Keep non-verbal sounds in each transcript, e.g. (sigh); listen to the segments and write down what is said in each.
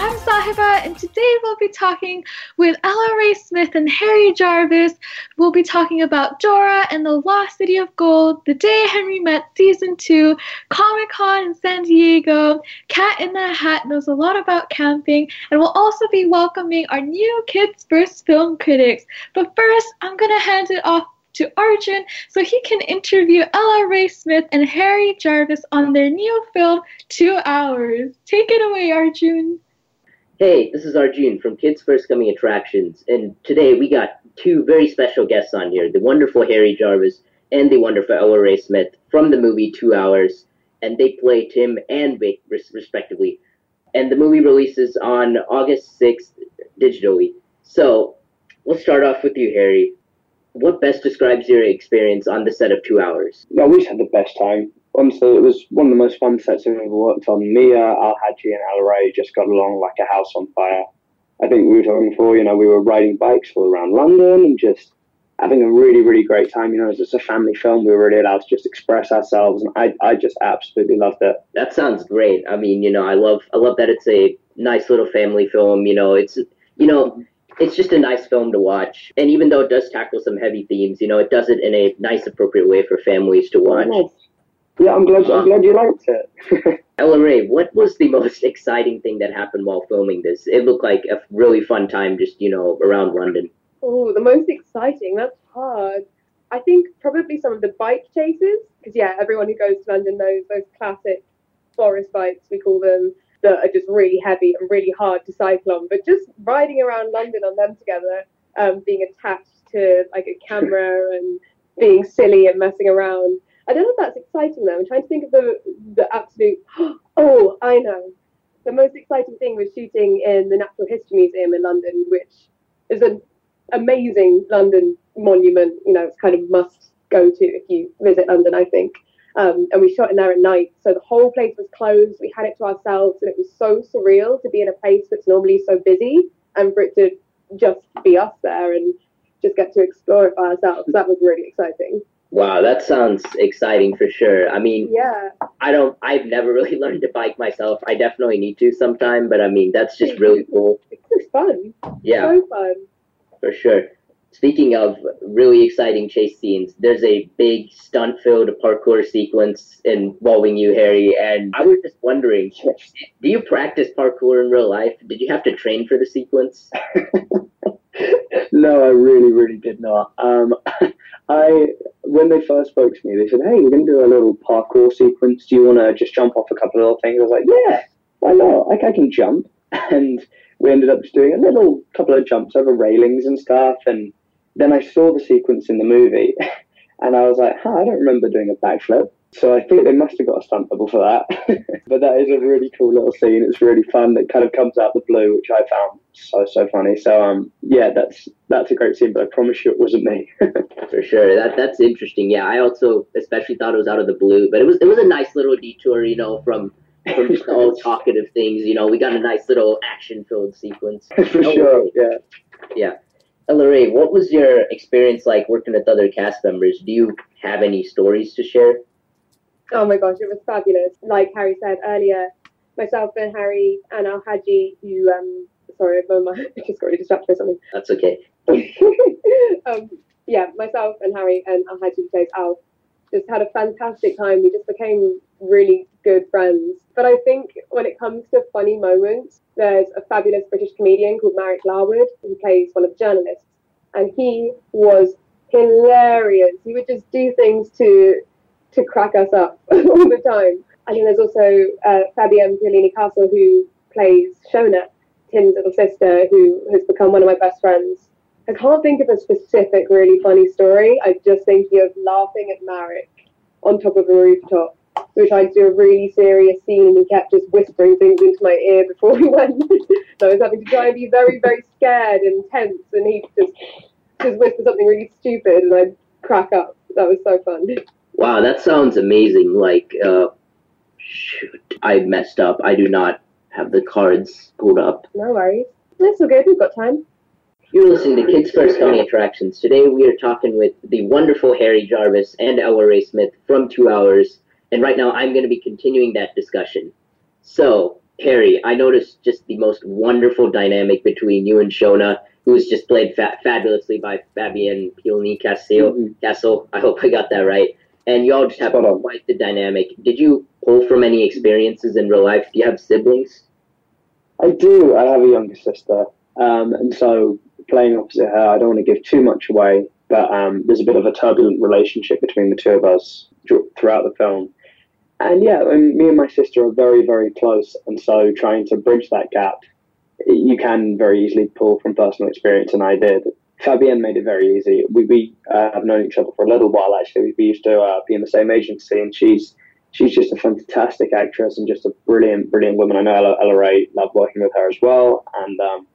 I'm Sahiba, and today we'll be talking with Ella Rae Smith and Harry Jarvis. We'll be talking about Dora and the Lost City of Gold, The Day Henry Met Season 2, Comic Con in San Diego, Cat in the Hat knows a lot about camping, and we'll also be welcoming our new Kids First film critics. But first, I'm going to hand it off to Arjun so he can interview Ella Rae Smith and Harry Jarvis on their new film, Two Hours. Take it away, Arjun. Hey, this is Arjun from Kids First Coming Attractions, and today we got two very special guests on here the wonderful Harry Jarvis and the wonderful Ella Rae Smith from the movie Two Hours, and they play Tim and Vic, respectively. And the movie releases on August 6th digitally. So, let's start off with you, Harry. What best describes your experience on the set of Two Hours? Yeah, we just had the best time honestly, it was one of the most fun sets I've ever worked on. Mia, Alhaji, and Ella Rae just got along like a house on fire. I think we were talking before, you know, we were riding bikes all around London and just having a really, really great time. You know, as it's a family film, we were really allowed to just express ourselves, and I, I just absolutely loved it. That sounds great. I mean, you know, I love, I love that it's a nice little family film. You know, it's, you know, it's just a nice film to watch. And even though it does tackle some heavy themes, you know, it does it in a nice, appropriate way for families to watch. Yeah, I'm glad. I'm glad you liked it. (laughs) Ella Rae, what was the most exciting thing that happened while filming this? It looked like a really fun time, just you know, around London. Oh, the most exciting. That's hard. I think probably some of the bike chases, because yeah, everyone who goes to London knows those classic forest bikes we call them that are just really heavy and really hard to cycle on. But just riding around London on them together, um, being attached to like a camera (laughs) and being silly and messing around I don't know if that's exciting though. I'm trying to think of the the absolute. (gasps) Oh, I know. The most exciting thing was shooting in the Natural History Museum in London, which is an amazing London monument. You know, it's kind of must go to if you visit London, I think. Um, and we shot in there at night, so the whole place was closed. We had it to ourselves, and it was so surreal to be in a place that's normally so busy, and for it to just be us there and just get to explore it by ourselves. That was really exciting. Wow, that sounds exciting for sure. I mean, yeah. I don't I've never (laughs) really learned to bike myself. I definitely need to sometime, but I mean, that's just really (laughs) cool. It's fun. Yeah. So fun. For sure. Speaking of really exciting chase scenes, there's a big stunt-filled parkour sequence involving you, Harry, and I was just wondering, do you practice parkour in real life? Did you have to train for the sequence? (laughs) (laughs) no, I really, really did not. Um, (laughs) I when they first spoke to me, they said, "Hey, we're going to do a little parkour sequence. Do you want to just jump off a couple of little things?" I was like, "Yeah, why not? Like I can jump." (laughs) And we ended up just doing a little couple of jumps over railings and stuff. And then I saw the sequence in the movie, and I was like, "Huh, I don't remember doing a backflip." So I think they must have got a stunt double for that. (laughs) but that is a really cool little scene. It's really fun. It kind of comes out the blue, which I found so so funny. So um yeah, that's that's a great scene. But I promise you, it wasn't me. (laughs) for sure, that that's interesting. Yeah, I also especially thought it was out of the blue, but it was it was a nice little detour, you know, from from just all talkative things. You know, we got a nice little action filled sequence. (laughs) for oh, sure. Yeah. Yeah. Ella what was your experience like working with other cast members? Do you have any stories to share? Oh my gosh, it was fabulous. Like Harry said earlier, myself and Harry and Alhaji, who um sorry, my I just (laughs) got really distracted by something. That's okay. (laughs) um, yeah, myself and Harry and Alhaji who plays Al just had a fantastic time. We just became really good friends. But I think when it comes to funny moments, there's a fabulous British comedian called Marek Larwood who plays one of the journalists, and he was hilarious. He would just do things to to crack us up (laughs) all the time. And then there's also uh, Fabienne Piolini Castle, who plays Shona, Tim's little sister, who has become one of my best friends. I can't think of a specific really funny story. I'm just thinking of laughing at Marek on top of a rooftop. Tried to do a really serious scene and he kept just whispering things into my ear before (laughs) we went. so I was having to try and be very, very scared and tense and he just just whisper something really stupid and I'd crack up. That was so fun. Wow, that sounds amazing. Like, uh, shoot, I messed up. I do not have the cards pulled up. No worries. That's okay. We've got time. You're listening to Kids First Coming Attractions. Today we are talking with the wonderful Harry Jarvis and Ella Rae Smith from Two Hours, and right now I'm going to be continuing that discussion. So, Harry, I noticed just the most wonderful dynamic between you and Shona, who was just played fa- fabulously by Fabienne Piolny Castle. Mhm. Castle, I hope I got that right. And y'all just have on. quite the dynamic. Did you pull from any experiences in real life? Do you have siblings? I do. I have a younger sister, um, and so playing opposite her, I don't want to give too much away, but um, there's a bit of a turbulent relationship between the two of us throughout the film. And yeah, and me and my sister are very, very close, and so trying to bridge that gap, you can very easily pull from personal experience, and I did. Fabienne made it very easy. We, we uh, have known each other for a little while actually. We, used to uh, be in the same agency, and she's she's just a fantastic actress and just a brilliant, brilliant woman. I know Ella, Ella Rae loved working with her as well. And um,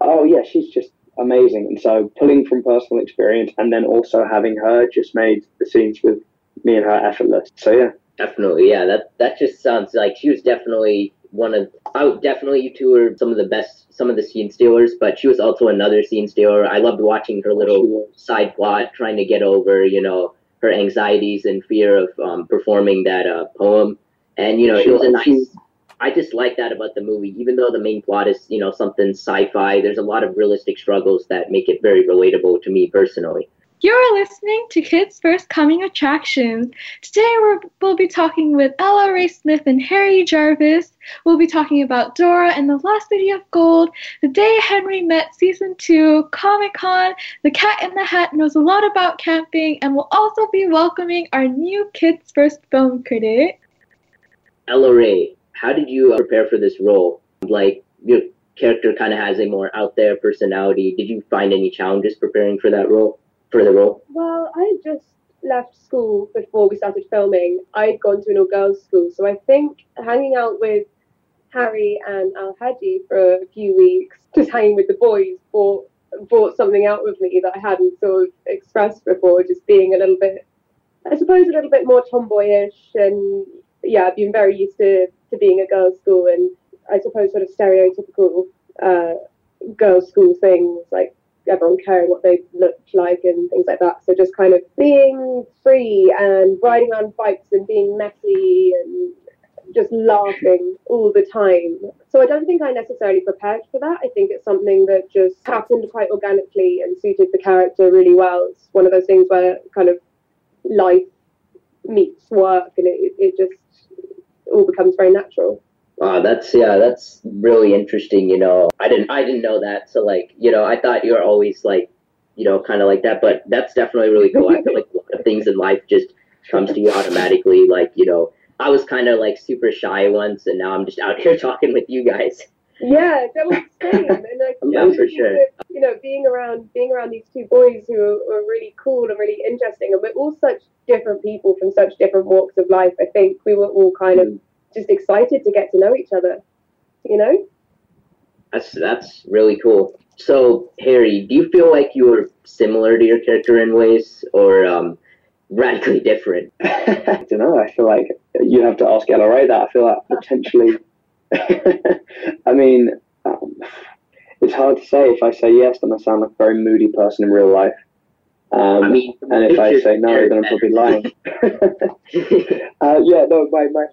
oh yeah, she's just amazing. And so pulling from personal experience and then also having her just made the scenes with me and her effortless. So yeah, Definitely, yeah. That that just sounds like she was definitely one of. I would definitely you two are some of the best, some of the scene stealers. But she was also another scene stealer. I loved watching her little side plot, trying to get over, you know, her anxieties and fear of um, performing that uh, poem. And you know, it She was a nice. I just like that about the movie. Even though the main plot is, you know, something sci-fi, there's a lot of realistic struggles that make it very relatable to me personally. You're listening to Kids First Coming Attractions. Today we're, we'll be talking with Ella Rae Smith and Harry Jarvis. We'll be talking about Dora and the Lost City of Gold, The Day Henry Met Season 2, Comic Con, The Cat in the Hat knows a lot about camping, and we'll also be welcoming our new Kids First film critic. Ella Rae, how did you uh, prepare for this role? Like your character kind of has a more out there personality. Did you find any challenges preparing for that role? For the role? Well, I just left school before we started filming. I'd gone to an all girls school, so I think hanging out with Harry and Alhaji for a few weeks, just hanging with the boys, brought brought something out with me that I hadn't sort of expressed before. Just being a little bit, I suppose, a little bit more tomboyish, and yeah, I've been very used to to being a girls' school, and I suppose sort of stereotypical uh, girls' school things like everyone caring what they looked like and things like that. So just kind of being free and riding on bikes and being messy and just laughing all the time. So I don't think I necessarily prepared for that. I think it's something that just happened quite organically and suited the character really well. It's one of those things where kind of life meets work and it, it just all becomes very natural. Wow, that's yeah, that's really interesting. You know, I didn't I didn't know that. So like, you know, I thought you were always like, you know, kind of like that. But that's definitely really cool. I feel like a lot of things in life just comes to you automatically. Like, you know, I was kind of like super shy once, and now I'm just out here (laughs) talking with you guys. Yeah, that was the same. And like, (laughs) Yeah, for sure. You know, being around being around these two boys who are, are really cool and really interesting, and we're all such different people from such different walks of life. I think we were all kind of mm. Just excited to get to know each other. You know? That's that's really cool. So Harry, do you feel like you're similar to your character in ways, or um, radically different? (laughs) I don't know. I feel like you have to ask Ella Rae that. I feel like potentially. (laughs) I mean, um, it's hard to say. If I say yes, then I sound like a very moody person in real life. Um, I mean, and if I say no, then I'm probably (laughs) lying. uh, yeah, no, my my.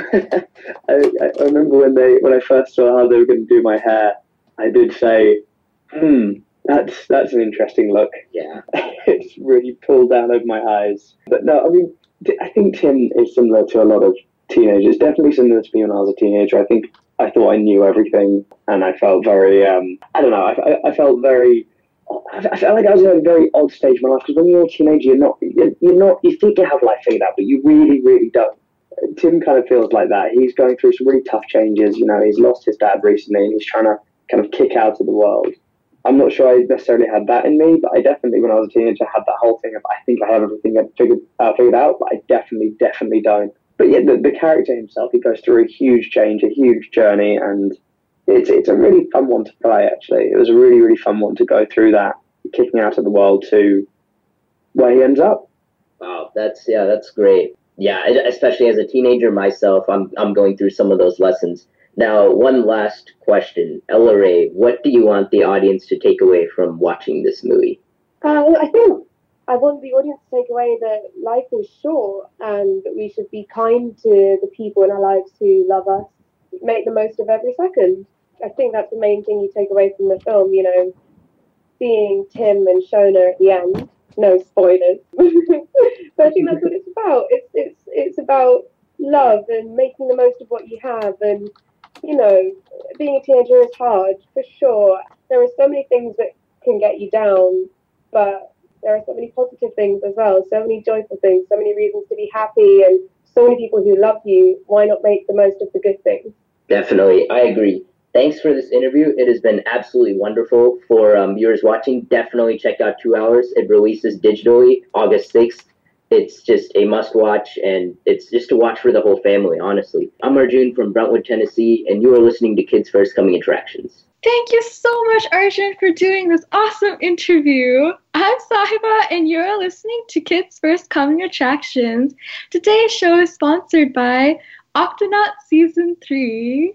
I, I remember when they when I first saw how they were going to do my hair, I did say, "Hmm, that's that's an interesting look." yeah. (laughs) it's really pulled down over my eyes. But no, I mean, I think Tim is similar to a lot of teenagers. It's definitely similar to me when I was a teenager. I think I thought I knew everything, and I felt very, um, I don't know, I, I, I felt very. I I felt like I was in a very odd stage of my life because when you're a teenager, you're not, you're not, you think you have life figured out, but you really, really don't. Tim kind of feels like that. He's going through some really tough changes. You know, he's lost his dad recently, and he's trying to kind of kick out of the world. I'm not sure I necessarily had that in me, but I definitely, when I was a teenager, had that whole thing of I think I have everything figured uh, figured out, but I definitely, definitely don't. But yeah, the, the character himself, he goes through a huge change, a huge journey, and it's it's a really fun one to play. Actually, it was a really, really fun one to go through that, kicking out of the world to where he ends up. Wow, that's yeah, that's great. Yeah, especially as a teenager myself, I'm I'm going through some of those lessons. Now, one last question, Ella Rae, what do you want the audience to take away from watching this movie? Uh, I think I want the audience to take away that life is short and we should be kind to the people in our lives who love us, make the most of every second. I think that's the main thing you take away from the film, you know, seeing Tim and Shona at the end. No spoilers. (laughs) but I think that's what it's (laughs) about. It's it's it's about love and making the most of what you have and you know, being a teenager is hard for sure. There are so many things that can get you down, but there are so many positive things as well, so many joyful things, so many reasons to be happy, and so many people who love you. Why not make the most of the good things? Definitely, I agree. Thanks for this interview. It has been absolutely wonderful for um, viewers watching. Definitely check out Two Hours. It releases digitally August 6th. It's just a must watch, and it's just a watch for the whole family, honestly. I'm Arjun from Brentwood, Tennessee, and you are listening to Kids First Coming Attractions. Thank you so much, Arjun, for doing this awesome interview. I'm Sahiba, and you're listening to Kids First Coming Attractions. Today's show is sponsored by Octonaut Season 3.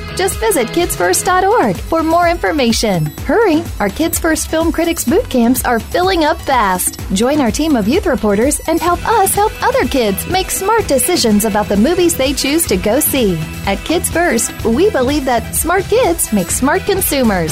Just visit kidsfirst.org for more information. Hurry! Our Kids First Film Critics boot camps are filling up fast. Join our team of youth reporters and help us help other kids make smart decisions about the movies they choose to go see. At Kids First, we believe that smart kids make smart consumers.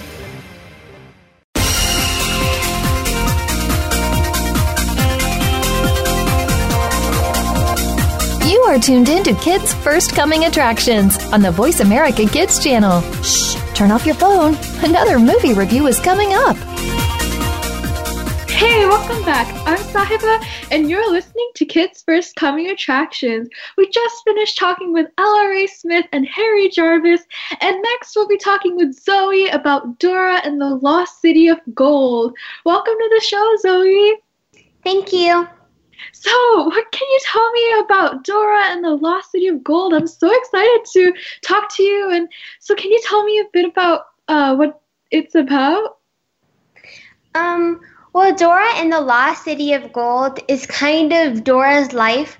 Are tuned in to Kids First Coming Attractions on the Voice America Kids channel. Shh, turn off your phone. Another movie review is coming up. Hey, welcome back. I'm Sahiba, and you're listening to Kids First Coming Attractions. We just finished talking with Ella Rae Smith and Harry Jarvis, and next we'll be talking with Zoe about Dora and the Lost City of Gold. Welcome to the show, Zoe. Thank you. So, what can you tell me about Dora and the Lost City of Gold? I'm so excited to talk to you. And so, can you tell me a bit about uh, what it's about? Um, well, Dora and the Lost City of Gold is kind of Dora's life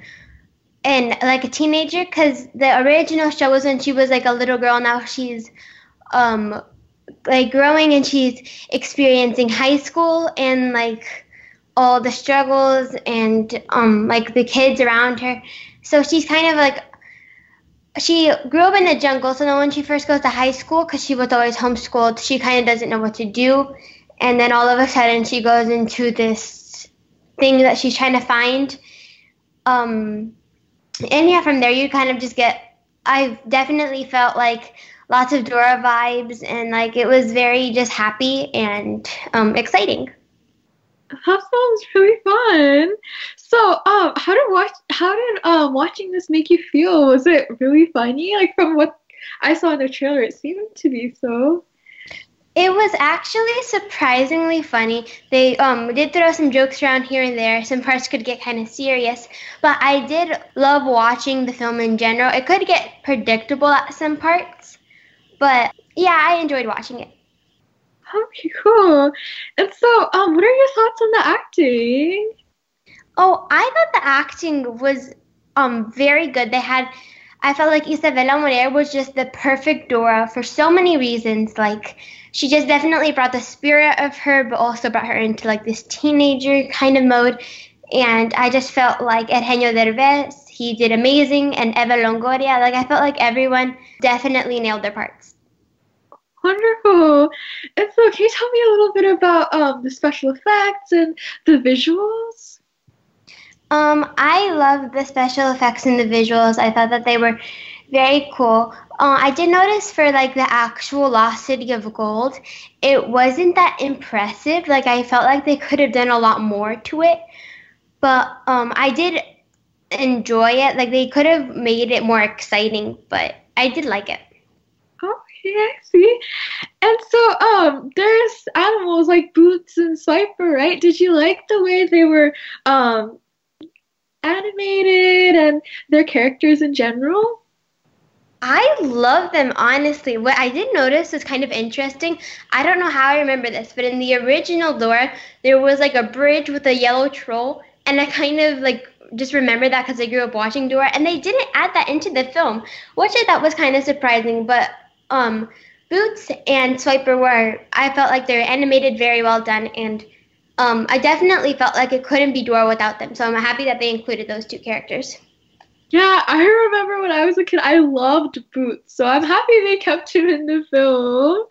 and like a teenager because the original show was when she was like a little girl. Now she's um, like growing and she's experiencing high school and like all the struggles and um like the kids around her. So she's kind of like she grew up in the jungle. So then when she first goes to high school, because she was always homeschooled, she kind of doesn't know what to do. And then all of a sudden she goes into this thing that she's trying to find. Um, and yeah, from there you kind of just get. I've definitely felt like lots of Dora vibes, and like it was very just happy and um, exciting. That sounds really fun. So, um, how did watch how did um watching this make you feel? Was it really funny? Like from what I saw in the trailer, it seemed to be so. It was actually surprisingly funny. They um, did throw some jokes around here and there. Some parts could get kind of serious, but I did love watching the film in general. It could get predictable at some parts, but yeah, I enjoyed watching it. Okay, cool. And so, um, what are your thoughts on the acting? Oh, I thought the acting was um very good. They had I felt like Isabela Moner was just the perfect Dora for so many reasons. Like she just definitely brought the spirit of her, but also brought her into like this teenager kind of mode. And I just felt like Eugenio Derbez, he did amazing, and Eva Longoria, like I felt like everyone definitely nailed their parts. Wonderful. And so, can you tell me a little bit about um, the special effects and the visuals? Um, I love the special effects and the visuals. I thought that they were very cool. Uh, I did notice for like the actual Lost City of Gold, it wasn't that impressive. Like I felt like they could have done a lot more to it, but um, I did enjoy it. Like they could have made it more exciting, but I did like it. Okay, I see. And so, um, there's animals like Boots and Swiper, right? Did you like the way they were um animated and their characters in general? I love them, honestly. What I did notice is kind of interesting. I don't know how I remember this, but in the original Dora, there was like a bridge with a yellow troll, and I kind of like just remember that because I grew up watching Dora, and they didn't add that into the film, which I thought was kind of surprising. But um, Boots and Swiper were, I felt like they were animated very well done, and um, I definitely felt like it couldn't be Dora without them. So I'm happy that they included those two characters. Yeah, I remember when I was a kid, I loved Boots, so I'm happy they kept him in the film.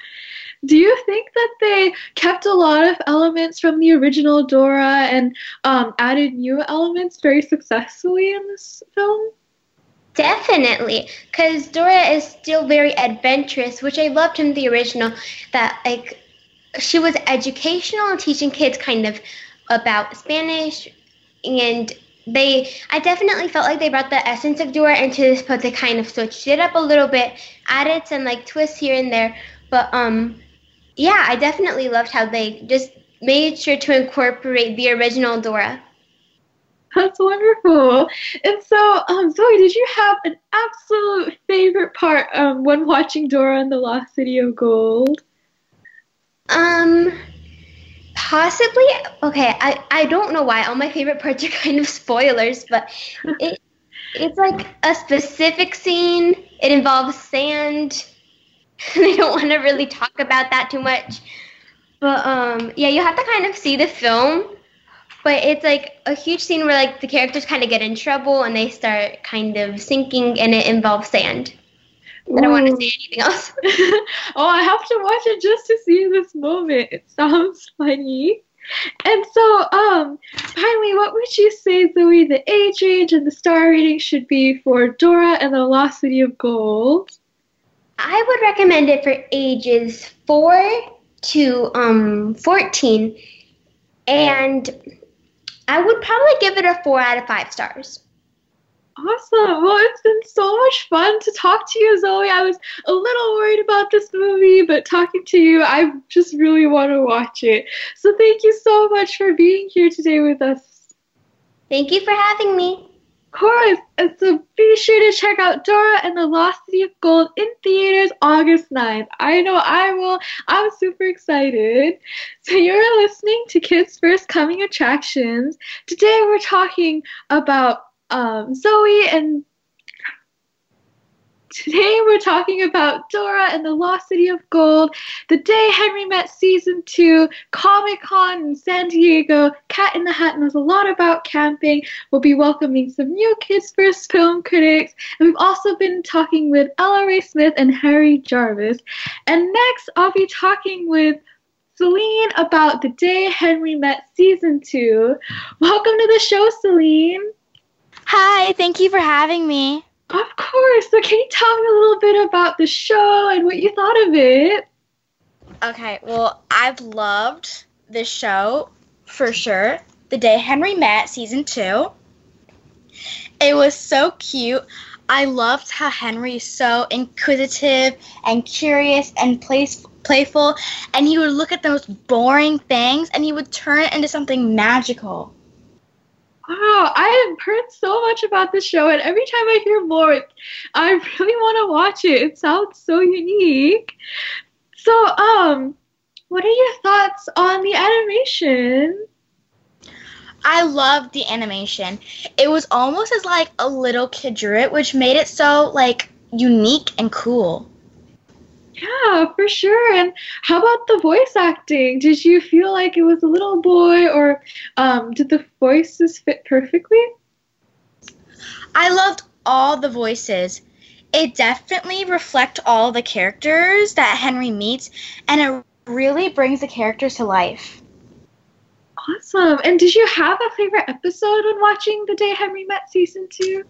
Do you think that they kept a lot of elements from the original Dora and um, added new elements very successfully in this film? Definitely, because Dora is still very adventurous, which I loved in the original. That like she was educational and teaching kids kind of about Spanish and they I definitely felt like they brought the essence of Dora into this, but they kind of switched it up a little bit, added some like twists here and there. But um yeah, I definitely loved how they just made sure to incorporate the original Dora. That's wonderful. And so, um, Zoe, did you have an absolute favorite part um, when watching Dora and the Lost City of Gold? Um, Possibly. Okay, I, I don't know why. All my favorite parts are (laughs) kind of spoilers, but it it's like a specific scene. It involves sand. (laughs) I don't want to really talk about that too much. But um yeah, you have to kind of see the film. But it's like a huge scene where like the characters kind of get in trouble and they start kind of sinking and it involves sand. I don't want to say anything else. (laughs) oh, I have to watch it just to see this moment. It sounds (laughs) funny. And so, um, finally, what would you say, Zoe, the age range and the star rating should be for Dora and the Lost City of Gold? I would recommend it for ages four to um fourteen, and I would probably give it a four out of five stars. Awesome. Well, it's been so much fun to talk to you, Zoe. I was a little worried about this movie, but talking to you, I just really want to watch it. So thank you so much for being here today with us. Thank you for having me. Course. And so be sure to check out Dora and the Lost City of Gold in theaters August 9th. I know I will. I'm super excited. So you're listening to Kids First Coming Attractions. Today we're talking about um, Zoe, and today we're talking about Dora and the Lost City of Gold, the day Henry met season two, Comic Con in San Diego, Cat in the Hat knows a lot about camping. We'll be welcoming some new Kids First film critics, and we've also been talking with Ella Rae Smith and Harry Jarvis. And next, I'll be talking with Selene about the day Henry met season two. Welcome to the show, Selene. Hi, thank you for having me. Of course. So, can you tell me a little bit about the show and what you thought of it? Okay, well, I've loved this show for sure. The Day Henry Met, season two. It was so cute. I loved how Henry is so inquisitive and curious and plays playful, and he would look at the most boring things and he would turn it into something magical. Wow, I have heard so much about this show, and every time I hear more, I really want to watch it. It sounds so unique. So, um, what are your thoughts on the animation? I loved the animation. It was almost as like a little kid drew it, which made it so like unique and cool. Yeah, for sure. And how about the voice acting? Did you feel like it was a little boy, or um, did the voices fit perfectly? I loved all the voices. It definitely reflect all the characters that Henry meets, and it really brings the characters to life. Awesome. And did you have a favorite episode when watching The Day Henry Met season two?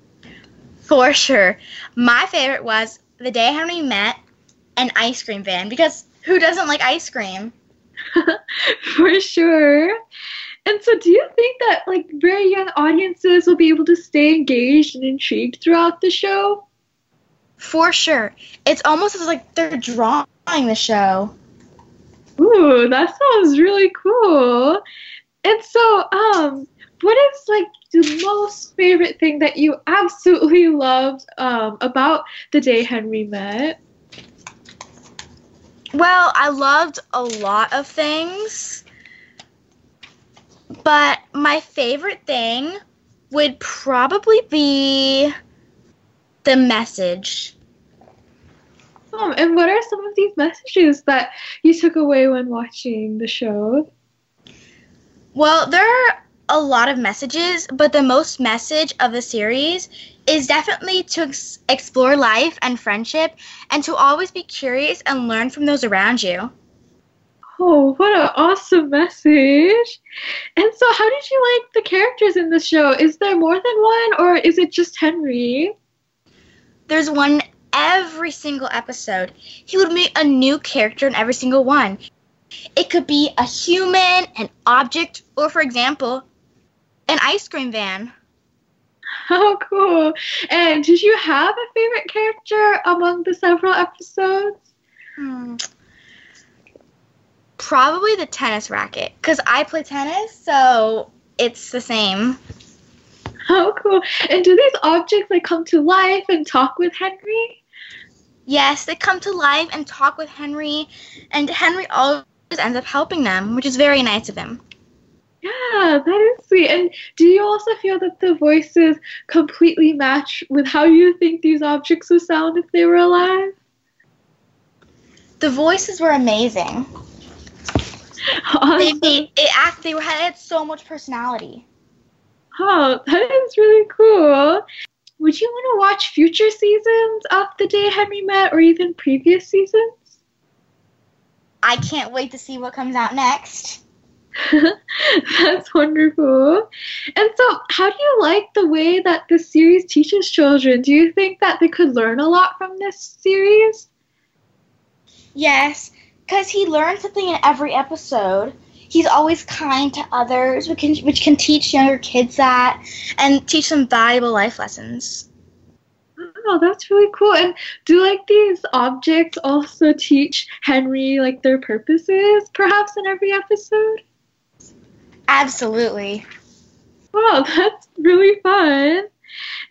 For sure. My favorite was The Day Henry Met an ice cream van because who doesn't like ice cream? (laughs) For sure. And so, do you think that like very young audiences will be able to stay engaged and intrigued throughout the show? For sure. It's almost as like they're drawing the show. Ooh, that sounds really cool. And so, um, what is like the most favorite thing that you absolutely loved um, about the day Henry met? Well, I loved a lot of things, but my favorite thing would probably be the message. Um, and what are some of these messages that you took away when watching the show? Well, there are a lot of messages, but the most message of the series is definitely to ex- explore life and friendship and to always be curious and learn from those around you. Oh, what an awesome message! And so, how did you like the characters in the show? Is there more than one, or is it just Henry? There's one every single episode. He would meet a new character in every single one. It could be a human, an object, or, for example, an ice cream van. How (laughs) cool! And did you have a favorite character among the several episodes? Hmm. Probably the tennis racket, because I play tennis, so it's the same. How cool! And do these objects like come to life and talk with Henry? Yes, they come to life and talk with Henry, and Henry always ends up helping them, which is very nice of him. Yeah, that is sweet. And do you also feel that the voices completely match with how you think these objects would sound if they were alive? The voices were amazing. Awesome. They it act. They had so much personality. Oh, that is really cool. Would you want to watch future seasons of The Day Henry Met or even previous seasons? I can't wait to see what comes out next. (laughs) That's wonderful. And so, how do you like the way that this series teaches children? Do you think that they could learn a lot from this series? Yes, because he learns something in every episode. He's always kind to others, which can, which can teach younger kids that and teach them valuable life lessons. Oh, that's really cool. And do like these objects also teach Henry like their purposes, perhaps in every episode? Absolutely. Wow, (laughs) that's really fun.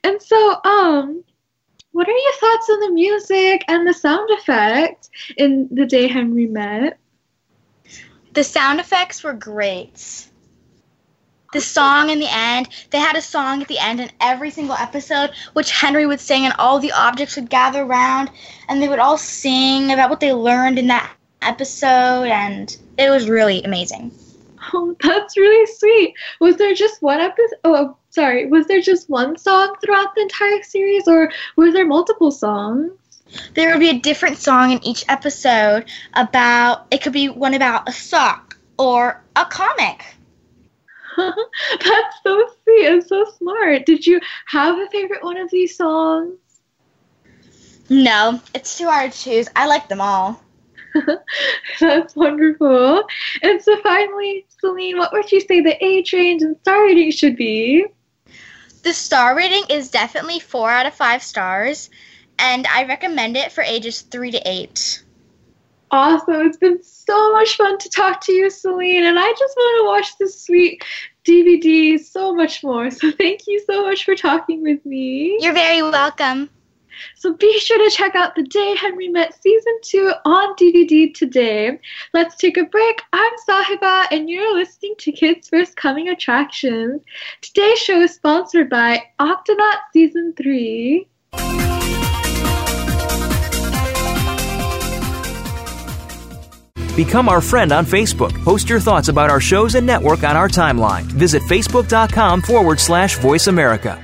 And so, um, what are your thoughts on the music and the sound effects in the day Henry met? The sound effects were great. The song in the end, they had a song at the end in every single episode, which Henry would sing, and all the objects would gather around, and they would all sing about what they learned in that episode, and it was really amazing. Oh, (laughs) that's really sweet. Was there just one episode? Oh, sorry. Was there just one song throughout the entire series, or were there multiple songs? There would be a different song in each episode about, it could be one about a sock or a comic. (laughs) That's so sweet and so smart. Did you have a favorite one of these songs? No, it's too hard to choose. I like them all. (laughs) That's wonderful. And so finally, Selene, what would you say the age range and star rating should be? The star rating is definitely 4 out of 5 stars, and I recommend it for ages 3 to 8. Awesome. It's been so much fun to talk to you, Selene, and I just want to watch this sweet DVD so much more. (laughs) So thank you so much for talking with me. You're very welcome. So be sure to check out The Day Henry Met Season 2 on DVD today. Let's take a break. I'm Sahiba, and you're listening to Kids First Coming Attractions. Today's show is sponsored by Octonaut Season 3. Become our friend on Facebook. Post your thoughts about our shows and network on our timeline. Visit facebook.com forward slash voice America.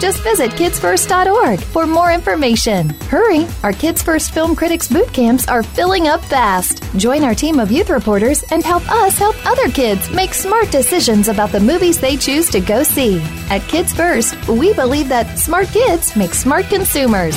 Just visit kidsfirst.org for more information. Hurry! Our Kids First Film Critics boot camps are filling up fast. Join our team of youth reporters and help us help other kids make smart decisions about the movies they choose to go see. At Kids First, we believe that smart kids make smart consumers.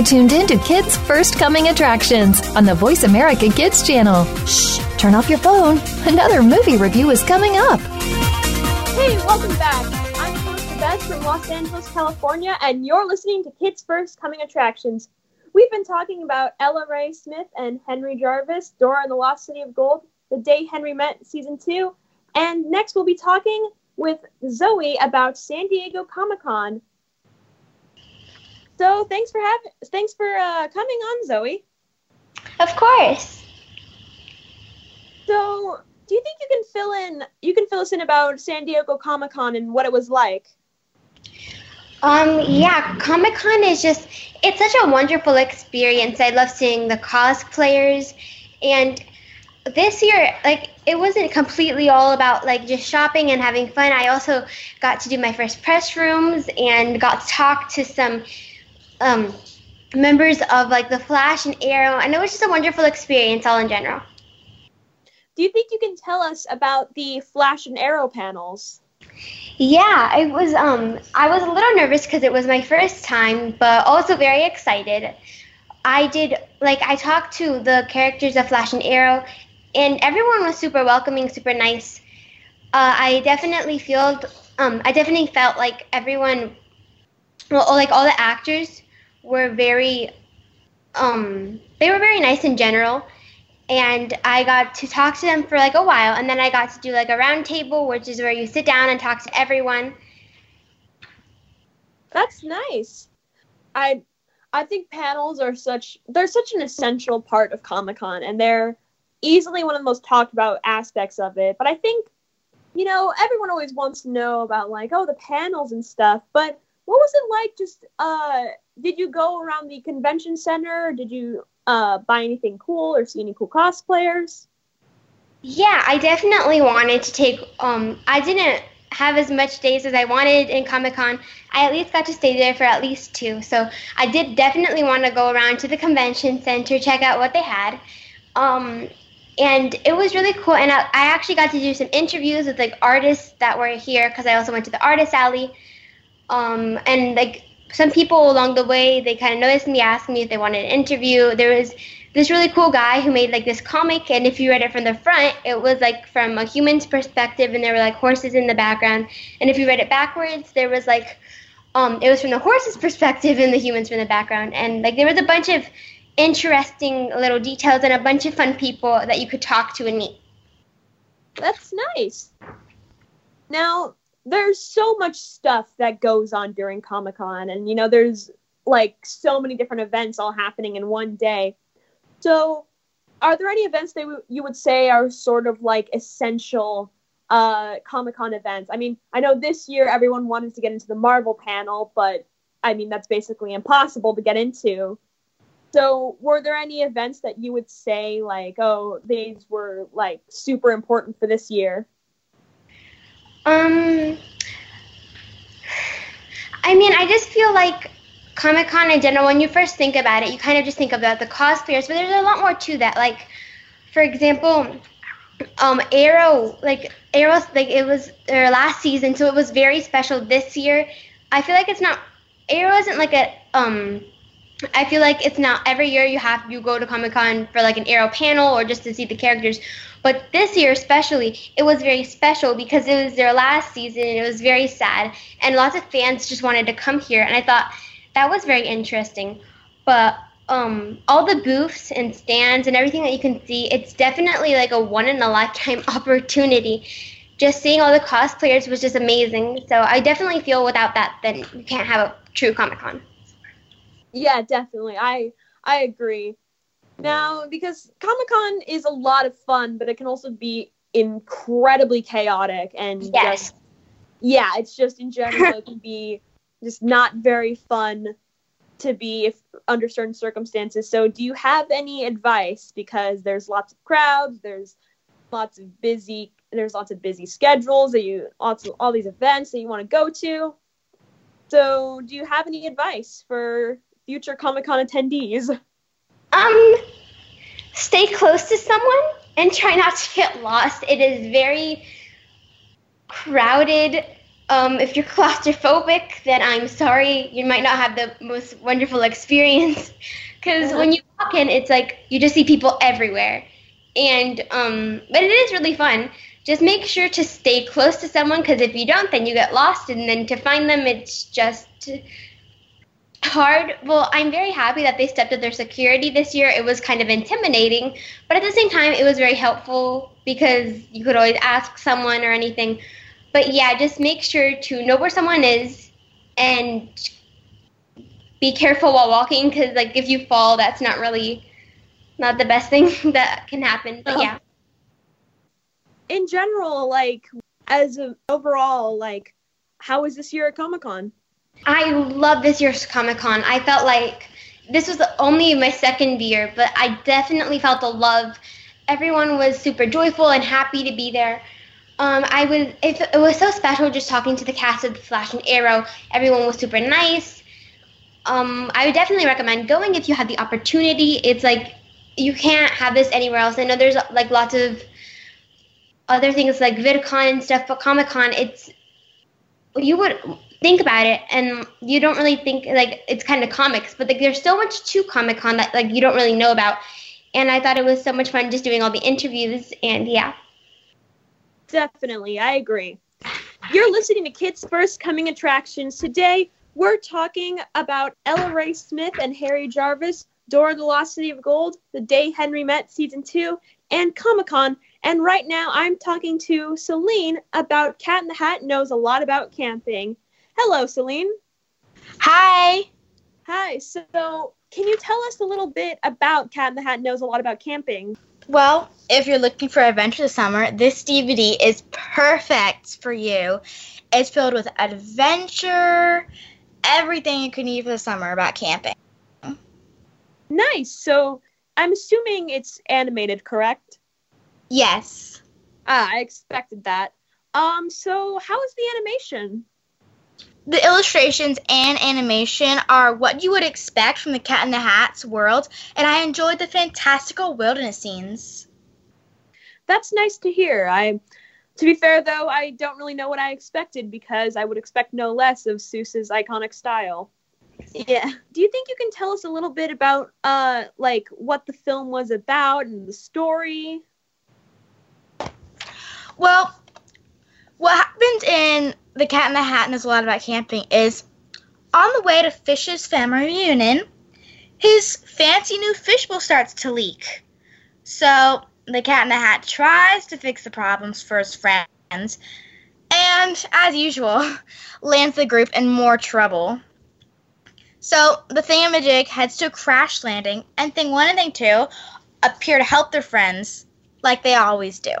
Are tuned in to Kids First Coming Attractions on the Voice America Kids channel. Shh, turn off your phone. Another movie review is coming up. Hey, welcome back. I'm Melissa Best from Los Angeles, California, and you're listening to Kids First Coming Attractions. We've been talking about Ella Rae Smith and Henry Jarvis, Dora and the Lost City of Gold, The Day Henry Met Season 2, and next we'll be talking with Zoe about San Diego Comic Con. So thanks for having, thanks for uh, coming on, Zoe. Of course. So, do you think you can fill in, you can fill us in about San Diego Comic Con and what it was like? Um, yeah, Comic Con is just, it's such a wonderful experience. I love seeing the cosplayers. And this year, like, it wasn't completely all about, like, just shopping and having fun. I also got to do my first press rooms and got to talk to some um, members of, like, the Flash and Arrow. And it was just a wonderful experience all in general. Do you think you can tell us about the Flash and Arrow panels? Yeah, I was um I was a little nervous because it was my first time, but also very excited. I did like I talked to the characters of Flash and Arrow, and everyone was super welcoming, super nice. Uh, I definitely feel um I definitely felt like everyone, well, like all the actors were very um they were very nice in general and I got to talk to them for like a while, and then I got to do like a round table, which is where you sit down and talk to everyone. That's nice. I I think panels are such they're such an essential part of Comic Con, and they're easily one of the most talked about aspects of it. But I think you know everyone always wants to know about like oh the panels and stuff, but what was it like just uh did you go around the convention center did you uh, buy anything cool or see any cool cosplayers? Yeah, I definitely wanted to take. Um, I didn't have as much days as I wanted in Comic Con. I at least got to stay there for at least two. So I did definitely want to go around to the convention center, check out what they had. Um, and it was really cool. And I, I actually got to do some interviews with like artists that were here because I also went to the artist alley. Um, and like some people along the way they kind of noticed me asking me if they wanted an interview there was this really cool guy who made like this comic and if you read it from the front it was like from a human's perspective and there were like horses in the background and if you read it backwards there was like um, it was from the horse's perspective and the humans from the background. And like there was a bunch of interesting little details and a bunch of fun people that you could talk to and meet. That's nice. Now, there's so much stuff that goes on during Comic Con, and you know, there's like so many different events all happening in one day. So, are there any events that you would say are sort of like essential uh, Comic Con events? I mean, I know this year everyone wanted to get into the Marvel panel, but I mean, that's basically impossible to get into. So, were there any events that you would say, like, oh, these were like super important for this year? Um, I mean, I just feel like Comic Con in general, when you first think about it, you kind of just think about the cosplayers, but there's a lot more to that. Like, for example, um, Arrow, like Arrow, like it was their last season, so it was very special this year. I feel like it's not Arrow isn't like a um. I feel like it's not every year you have you go to Comic Con for like an Arrow panel or just to see the characters. But this year, especially, it was very special because it was their last season and it was very sad. And lots of fans just wanted to come here. And I thought that was very interesting. But um, all the booths and stands and everything that you can see, it's definitely like a one in a lifetime (laughs) opportunity. Just seeing all the cosplayers was just amazing. So I definitely feel without that, then you can't have a true Comic Con. Yeah, definitely. I I agree. Now, because Comic Con is a lot of fun, but it can also be incredibly chaotic and Yes. just yeah, it's just in general it can be just not very fun to be if under certain circumstances. So, do you have any advice? Because there's lots of crowds, there's lots of busy, there's lots of busy schedules that you lots of all these events that you want to go to. So, do you have any advice for future Comic Con attendees? Um, stay close to someone and try not to get lost. It is very crowded. Um, if you're (laughs) claustrophobic, then I'm sorry, you might not have the most wonderful experience. (laughs) Because when you walk in, it's like you just see people everywhere, and um, but it is really fun. Just make sure to stay close to someone, because if you don't, then you get lost, and then to find them, it's just hard. Well, I'm very happy that they stepped up their security this year. It was kind of intimidating, but at the same time, it was very helpful because you could always ask someone or anything. But yeah, just make sure to know where someone is and be careful while walking because, like, if you fall, that's not really not the best thing (laughs) that can happen. But uh-huh. yeah. in general, like as a overall, like how was this year at Comic Con? I love this year's Comic Con. I felt like this was only my second year, but I definitely felt the love. Everyone was super joyful and happy to be there. Um, I was it, it was so special just talking to the cast of Flash and Arrow. Everyone was super nice. Um, I would definitely recommend going if you have the opportunity. It's like you can't have this anywhere else. I know there's like lots of other things like VidCon and stuff, but Comic Con, it's you would think about it and you don't really think like it's kind of comics, but like there's so much to Comic Con that like you don't really know about. And I thought it was so much fun just doing all the interviews and yeah. Definitely, I agree. You're listening to Kids First Coming Attractions. Today, we're talking about Ella Rae Smith and Harry Jarvis, Dora the Lost City of Gold, The Day Henry Met Season 2, and Comic Con. And right now, I'm talking to Selene about Cat in the Hat Knows a Lot About Camping. Hello, Selene. Hi. Hi. So, can you tell us a little bit about Cat in the Hat Knows a Lot About Camping? Well, if you're looking for adventure this summer, this DVD is perfect for you. It's filled with adventure, everything you could need for the summer about camping. Nice. So, I'm assuming it's animated, correct? Yes. Ah, I expected that. Um, so how is the animation? The illustrations and animation are what you would expect from the Cat in the Hat's world, and I enjoyed the fantastical wilderness scenes. That's nice to hear. I to be fair though, I don't really know what I expected because I would expect no less of Seuss's iconic style. Yeah. Do you think you can tell us a little bit about uh like what the film was about and the story? Well, what happens in The Cat in the Hat and There's a lot about camping is On the way to Fish's family reunion, his fancy new fishbowl starts to leak. So the cat in the hat tries to fix the problems for his friends, and as usual, (laughs) lands the group in more trouble. So the thingamajig heads to a crash landing, and Thing 1 and Thing 2 appear to help their friends, like they always do.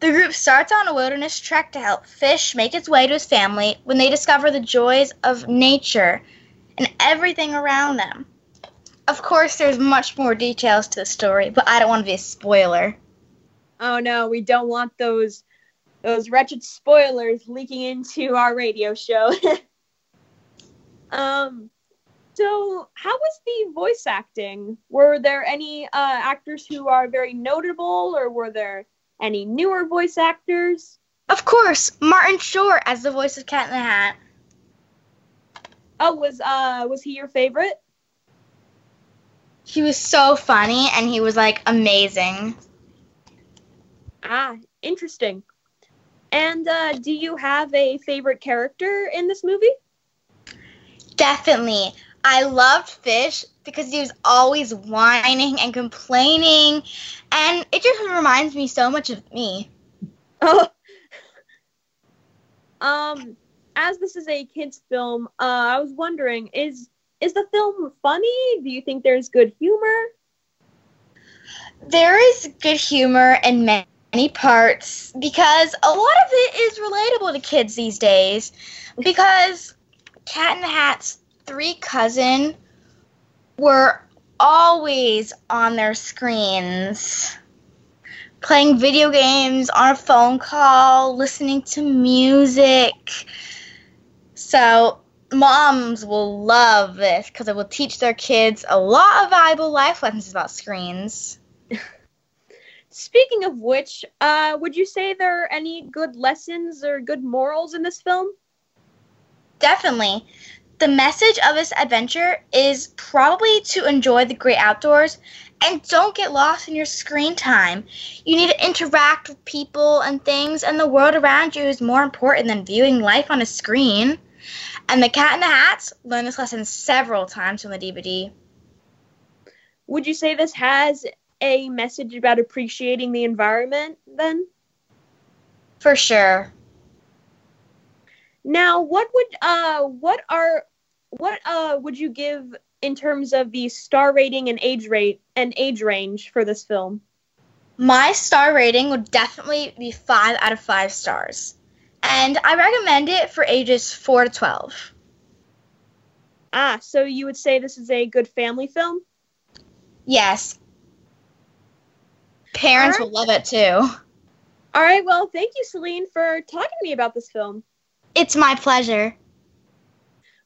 The group starts on a wilderness trek to help Fish make its way to his family when they discover the joys of nature and everything around them. Of course, there's much more details to the story, but I don't want to be a spoiler. Oh no, we don't want those those wretched spoilers leaking into our radio show. (laughs) um so how was the voice acting? Were there any uh, actors who are very notable or were there any newer voice actors? Of course, Martin Short as the voice of Cat in the Hat. Oh, was uh was he your favorite? He was so funny and he was like amazing. Ah, interesting. And uh, do you have a favorite character in this movie? Definitely. I loved Fish because he was always whining and complaining, and it just reminds me so much of me. Oh. (laughs) um, as this is a kids' film, uh, I was wondering is is the film funny? Do you think there's good humor? There is good humor in many parts because a lot of it is relatable to kids these days. Because Cat in the Hat's three cousin were always on their screens playing video games on a phone call, listening to music. So, moms will love this because it will teach their kids a lot of valuable life lessons about screens. (laughs) Speaking of which, uh, would you say there are any good lessons or good morals in this film? Definitely. The message of this adventure is probably to enjoy the great outdoors and don't get lost in your screen time. You need to interact with people and things, and the world around you is more important than viewing life on a screen. And the Cat in the Hats learned this lesson several times from the DVD. Would you say this has a message about appreciating the environment then? For sure. Now, what would uh what are what uh would you give in terms of the star rating and age rate and age range for this film? My star rating would definitely be 5 out of 5 stars. And I recommend it for ages 4 to 12. Ah, so you would say this is a good family film? Yes. Parents All will love it too. All right, well, thank you, Selene, for talking to me about this film. It's my pleasure.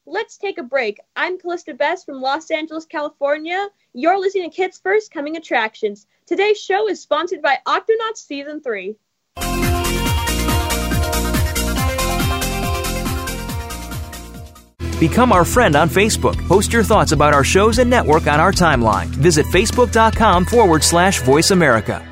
Let's take a break. I'm Calista Best from Los Angeles, California. You're listening to Kids First Coming Attractions. Today's show is sponsored by Octonauts Season 3. Become our friend on Facebook. Post your thoughts about our shows and network on our timeline. Visit facebook.com forward slash voice America.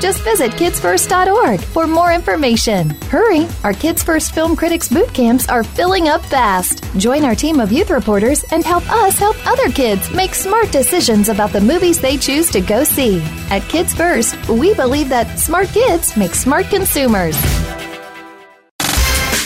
Just visit kidsfirst.org for more information. Hurry! Our Kids First Film Critics boot camps are filling up fast. Join our team of youth reporters and help us help other kids make smart decisions about the movies they choose to go see. At Kids First, we believe that smart kids make smart consumers.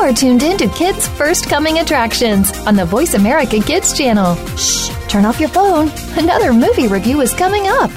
Are tuned in to Kids First Coming Attractions on the Voice America Kids channel. Shh, turn off your phone. Another movie review is coming up.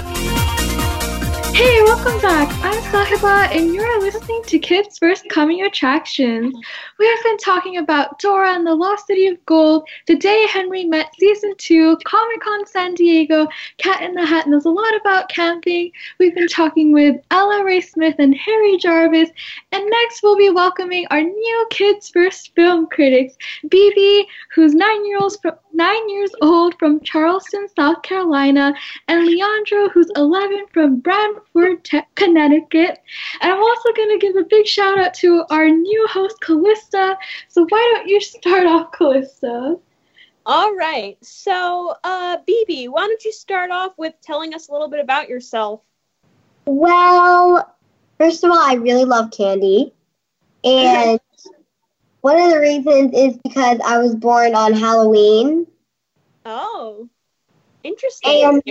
Hey, welcome back. I'm Sahiba, and you're listening to Kids First Coming Attractions. We have been talking about Dora and the Lost City of Gold, The Day Henry Met Season 2, Comic Con San Diego, Cat in the Hat, there's a lot about camping. We've been talking with Ella Rae Smith and Harry Jarvis, and next we'll be welcoming our new Kids First film critics, Bebe, who's nine years old from, nine years old from Charleston, South Carolina, and Leandro, who's 11 from Branford, Connecticut. And I'm also going to give a big shout out to our new host, Calista. So why don't you start off, Calista? All right. So, uh, Bebe, why don't you start off with telling us a little bit about yourself? Well, first of all, I really love candy. And one of the reasons is because I was born on Halloween. Oh, interesting. And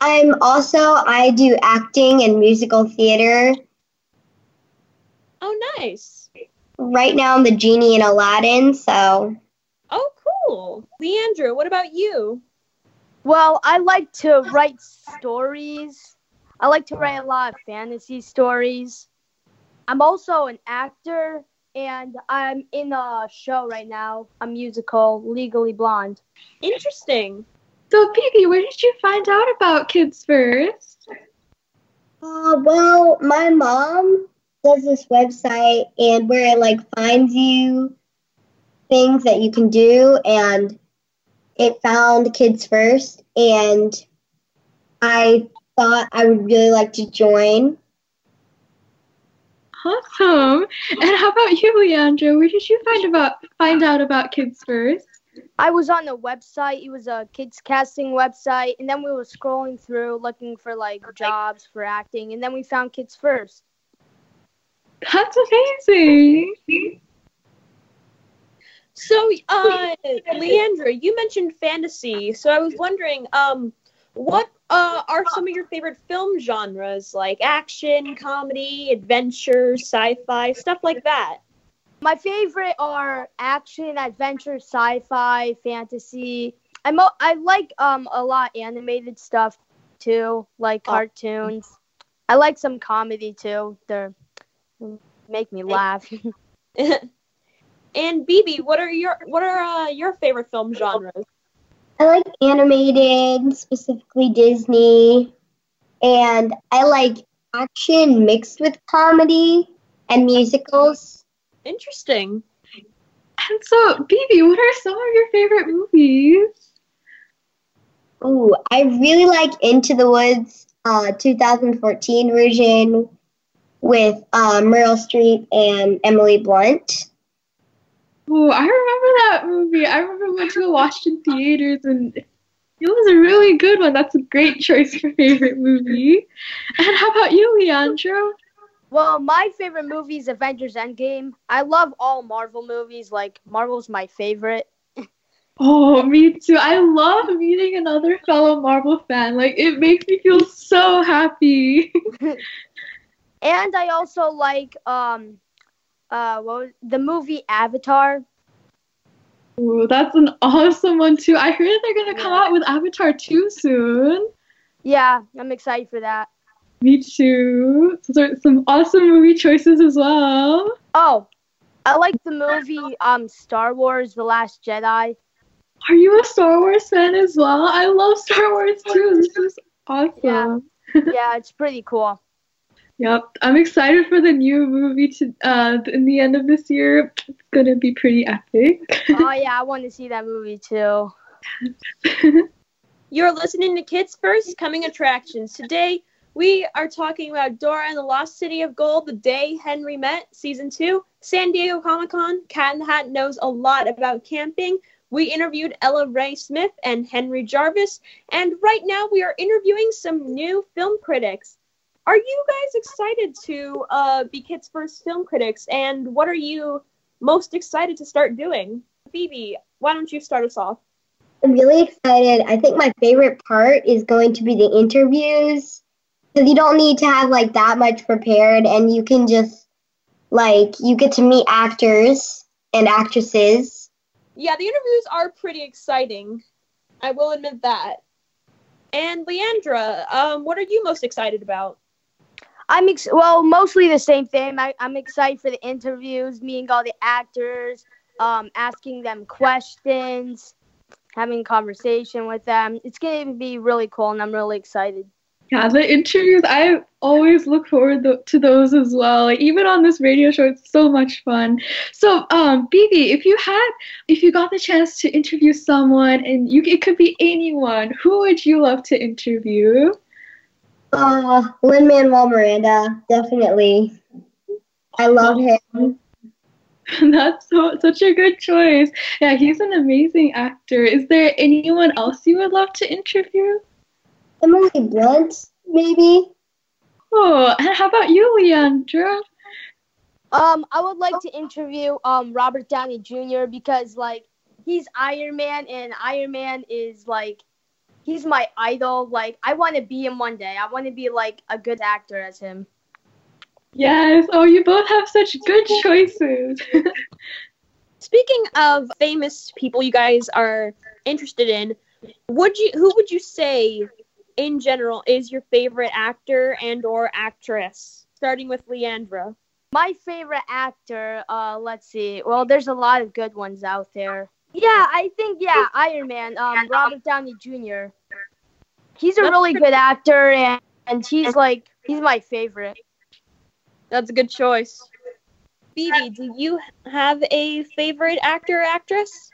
I'm also, I do acting and musical theater. oh, nice. Right now, I'm the genie in Aladdin, so. Oh, cool. Leandro, what about you? Well, I like to write stories. I like to write a lot of fantasy stories. I'm also an actor, and I'm in a show right now, a musical, Legally Blonde. Interesting. So, Bebe, where did you find out about Kids First? Uh, well, my mom does this website and where it like finds you things that you can do and it found kids first and I thought I would really like to join. Awesome. And how about you, Leandro? Where did you find about find out about Kids First? I was on the website. It was a kids casting website, and then we were scrolling through looking for like jobs for acting, and then we found Kids First. That's amazing. So, uh, Leandro, you mentioned fantasy. So I was wondering, um, what uh, are some of your favorite film genres, like action, comedy, adventure, sci-fi, stuff like that? My favorite are action, adventure, sci-fi, fantasy. I'm I like um a lot animated stuff too, like cartoons. I like some comedy too. They make me laugh. (laughs) (laughs) And Bebe, what are your what are uh, your favorite film genres? I like animated, specifically Disney, and I like action mixed with comedy and musicals. Interesting. And so, Bebe, what are some of your favorite movies? Ooh, I really like Into the Woods, uh, 2014 version with uh, Meryl Streep and Emily Blunt. Oh, I remember that movie. I remember went to watch it in theaters, and it was a really good one. That's a great choice for favorite movie. And how about you, Leandro? well, my favorite movie is Avengers Endgame. I love all Marvel movies. Like Marvel's my favorite. Oh, me too. I love meeting another fellow Marvel fan. Like, it makes me feel so happy. (laughs) And I also like um uh what was, the movie Avatar. Ooh, that's an awesome one, too. I heard they're going to come out with Avatar 2 soon. Yeah, I'm excited for that. Me too. Those are some awesome movie choices as well. Oh, I like the movie um Star Wars: The Last Jedi. Are you a Star Wars fan as well? I love Star Wars too. This is awesome. Yeah, Yeah, it's pretty cool. Yep, I'm excited for the new movie to uh in the end of this year. It's gonna be pretty epic. (laughs) oh yeah, I want to see that movie too. (laughs) You're listening to Kids First Coming Attractions. Today, We are talking about Dora and the Lost City of Gold, The Day Henry Met, Season 2, San Diego Comic Con. Cat in the Hat knows a lot about camping. We interviewed Ella Rae Smith and Henry Jarvis, and right now we are interviewing some new film critics. Are you guys excited to uh, be Kids First film critics, and what are you most excited to start doing? Bebe, why don't you start us off? I'm really excited. I think my favorite part is going to be the interviews because you don't need to have like that much prepared and you can just like you get to meet actors and actresses. Yeah, the interviews are pretty exciting. I will admit that. And Leandro, um, what are you most excited about? I'm ex- well, mostly the same thing. I, I'm excited for the interviews, meeting all the actors, um, asking them questions, having conversation with them. It's going to be really cool, and I'm really excited. Yeah, the interviews, I always look forward to those as well. Like, even on this radio show, it's so much fun. So, um, Bebe, if you had, if you got the chance to interview someone, and you, it could be anyone, who would you love to interview? Uh, Lin Manuel Miranda, definitely. I love him. (laughs) That's so, such a good choice. Yeah, he's an amazing actor. Is there anyone else you would love to interview? Emily Blunt, maybe. Oh, and how about you, Leandro? Um, I would like to interview um Robert Downey Jr. because like he's Iron Man and Iron Man is like he's my idol. Like I want to be him one day. I want to be like a good actor as him. Yes. Oh, you both have such good (laughs) choices. Speaking of famous people you guys are interested in, would you who would you say in general is your favorite actor and or actress? Starting with Leandro. My favorite actor, uh, let's see. Well, there's a lot of good ones out there. Yeah, I think yeah, Iron Man, um, Robert Downey Jr. He's a really good actor, and, and he's like he's my favorite. That's a good choice. Bebe, do you have a favorite actor or actress?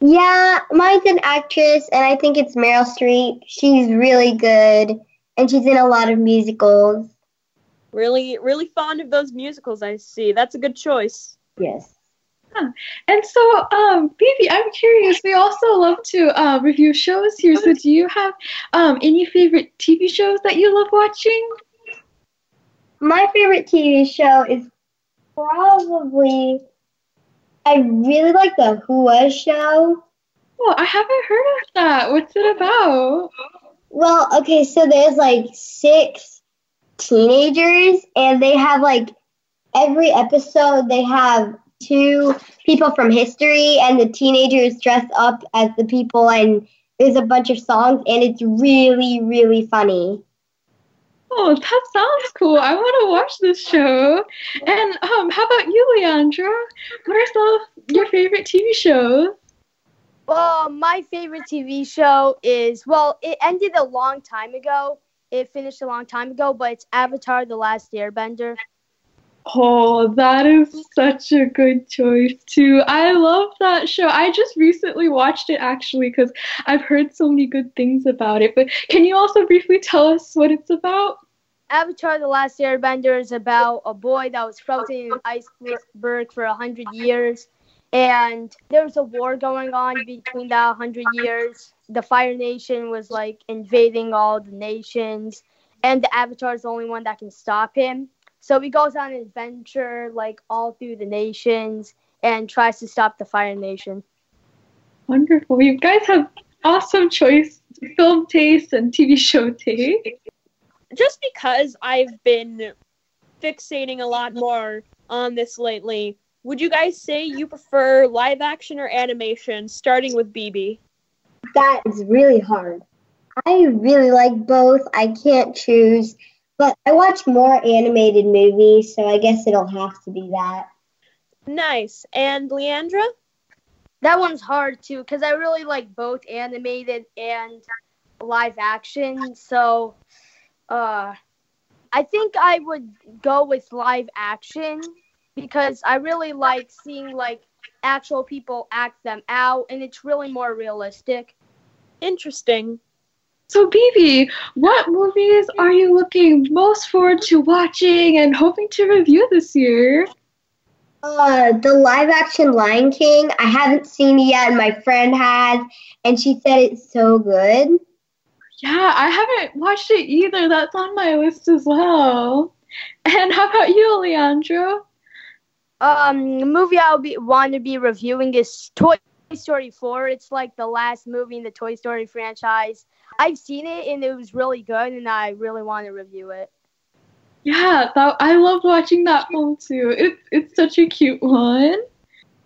Yeah, mine's an actress, and I think it's Meryl Streep. She's really good, and she's in a lot of musicals. Really, really fond of those musicals. I see. That's a good choice. Yes. (laughs) And so, um, Bebe, I'm curious. We also love to uh, review shows here. So, do you have um, any favorite TV shows that you love watching? My favorite TV show is probably. I really like the Who Was show. Oh, I haven't heard of that. What's it about? Well, okay, so there's like six teenagers, and they have like every episode they have two people from history, and the teenagers dress up as the people, and there's a bunch of songs, and it's really, really funny. Oh, that sounds cool. I want to watch this show. And um, how about you, Leandro? What are some of your favorite TV shows? Well, my favorite TV show is well, it ended a long time ago. It finished a long time ago, but it's Avatar: The Last Airbender. Oh, that is such a good choice too. I love that show. I just recently watched it actually because I've heard so many good things about it. But can you also briefly tell us what it's about? Avatar: The Last Airbender is about a boy that was frozen in iceberg for a hundred years, and there was a war going on between that hundred years. The Fire Nation was like invading all the nations, and the Avatar is the only one that can stop him. So he goes on an adventure like all through the nations and tries to stop the Fire Nation. Wonderful. You guys have awesome choice film taste and TV show taste. Just because I've been fixating a lot more on this lately, would you guys say you prefer live action or animation, starting with Bebe? That is really hard. I really like both. I can't choose, but I watch more animated movies, so I guess it'll have to be that. Nice. And Leandro? That one's hard too because I really like both animated and live action. So, uh, I think I would go with live action because I really like seeing like actual people act them out, and it's really more realistic. Interesting. So, Bebe, what movies are you looking most forward to watching and hoping to review this year? Uh, the live action Lion King. I haven't seen it yet, and my friend has, and she said it's so good. Yeah, I haven't watched it either. That's on my list as well. (laughs) And how about you, Leandro? Um, the movie I'll be want to be reviewing is Toy Story 4. It's like the last movie in the Toy Story franchise. I've seen it and it was really good, and I really want to review it. Yeah, that, I loved watching that film too. It's it's such a cute one.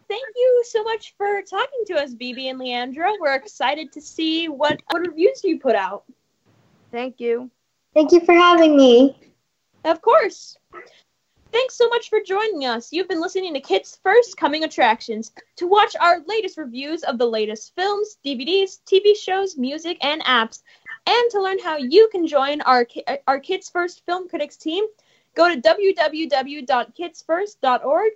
Thank you so much for talking to us, Bebe and Leandro. We're excited to see what, what reviews you put out. Thank you. Thank you for having me. Of course. Thanks so much for joining us. You've been listening to Kids First Coming Attractions. To watch our latest reviews of the latest films, DVDs, TV shows, music, and apps, and to learn how you can join our, our Kids First Film Critics team, go to www.kidsfirst.org.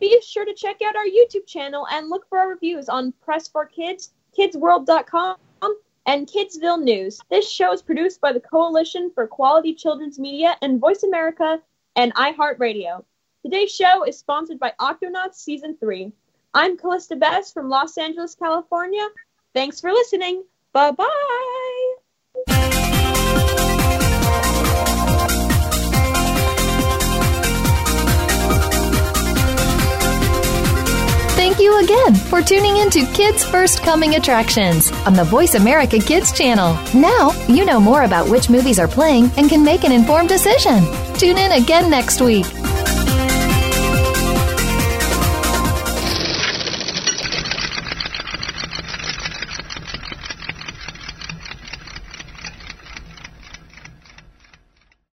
Be sure to check out our YouTube channel and look for our reviews on Press for Kids, kidsworld.com, and Kidsville News. This show is produced by the Coalition for Quality Children's Media and Voice America and iHeartRadio. Today's show is sponsored by Octonauts Season 3. I'm Calista Best from Los Angeles, California. Thanks for listening. Bye bye. Thank you again for tuning in to Kids First Coming Attractions on the Voice America Kids channel. Now you know more about which movies are playing and can make an informed decision. Tune in again next week.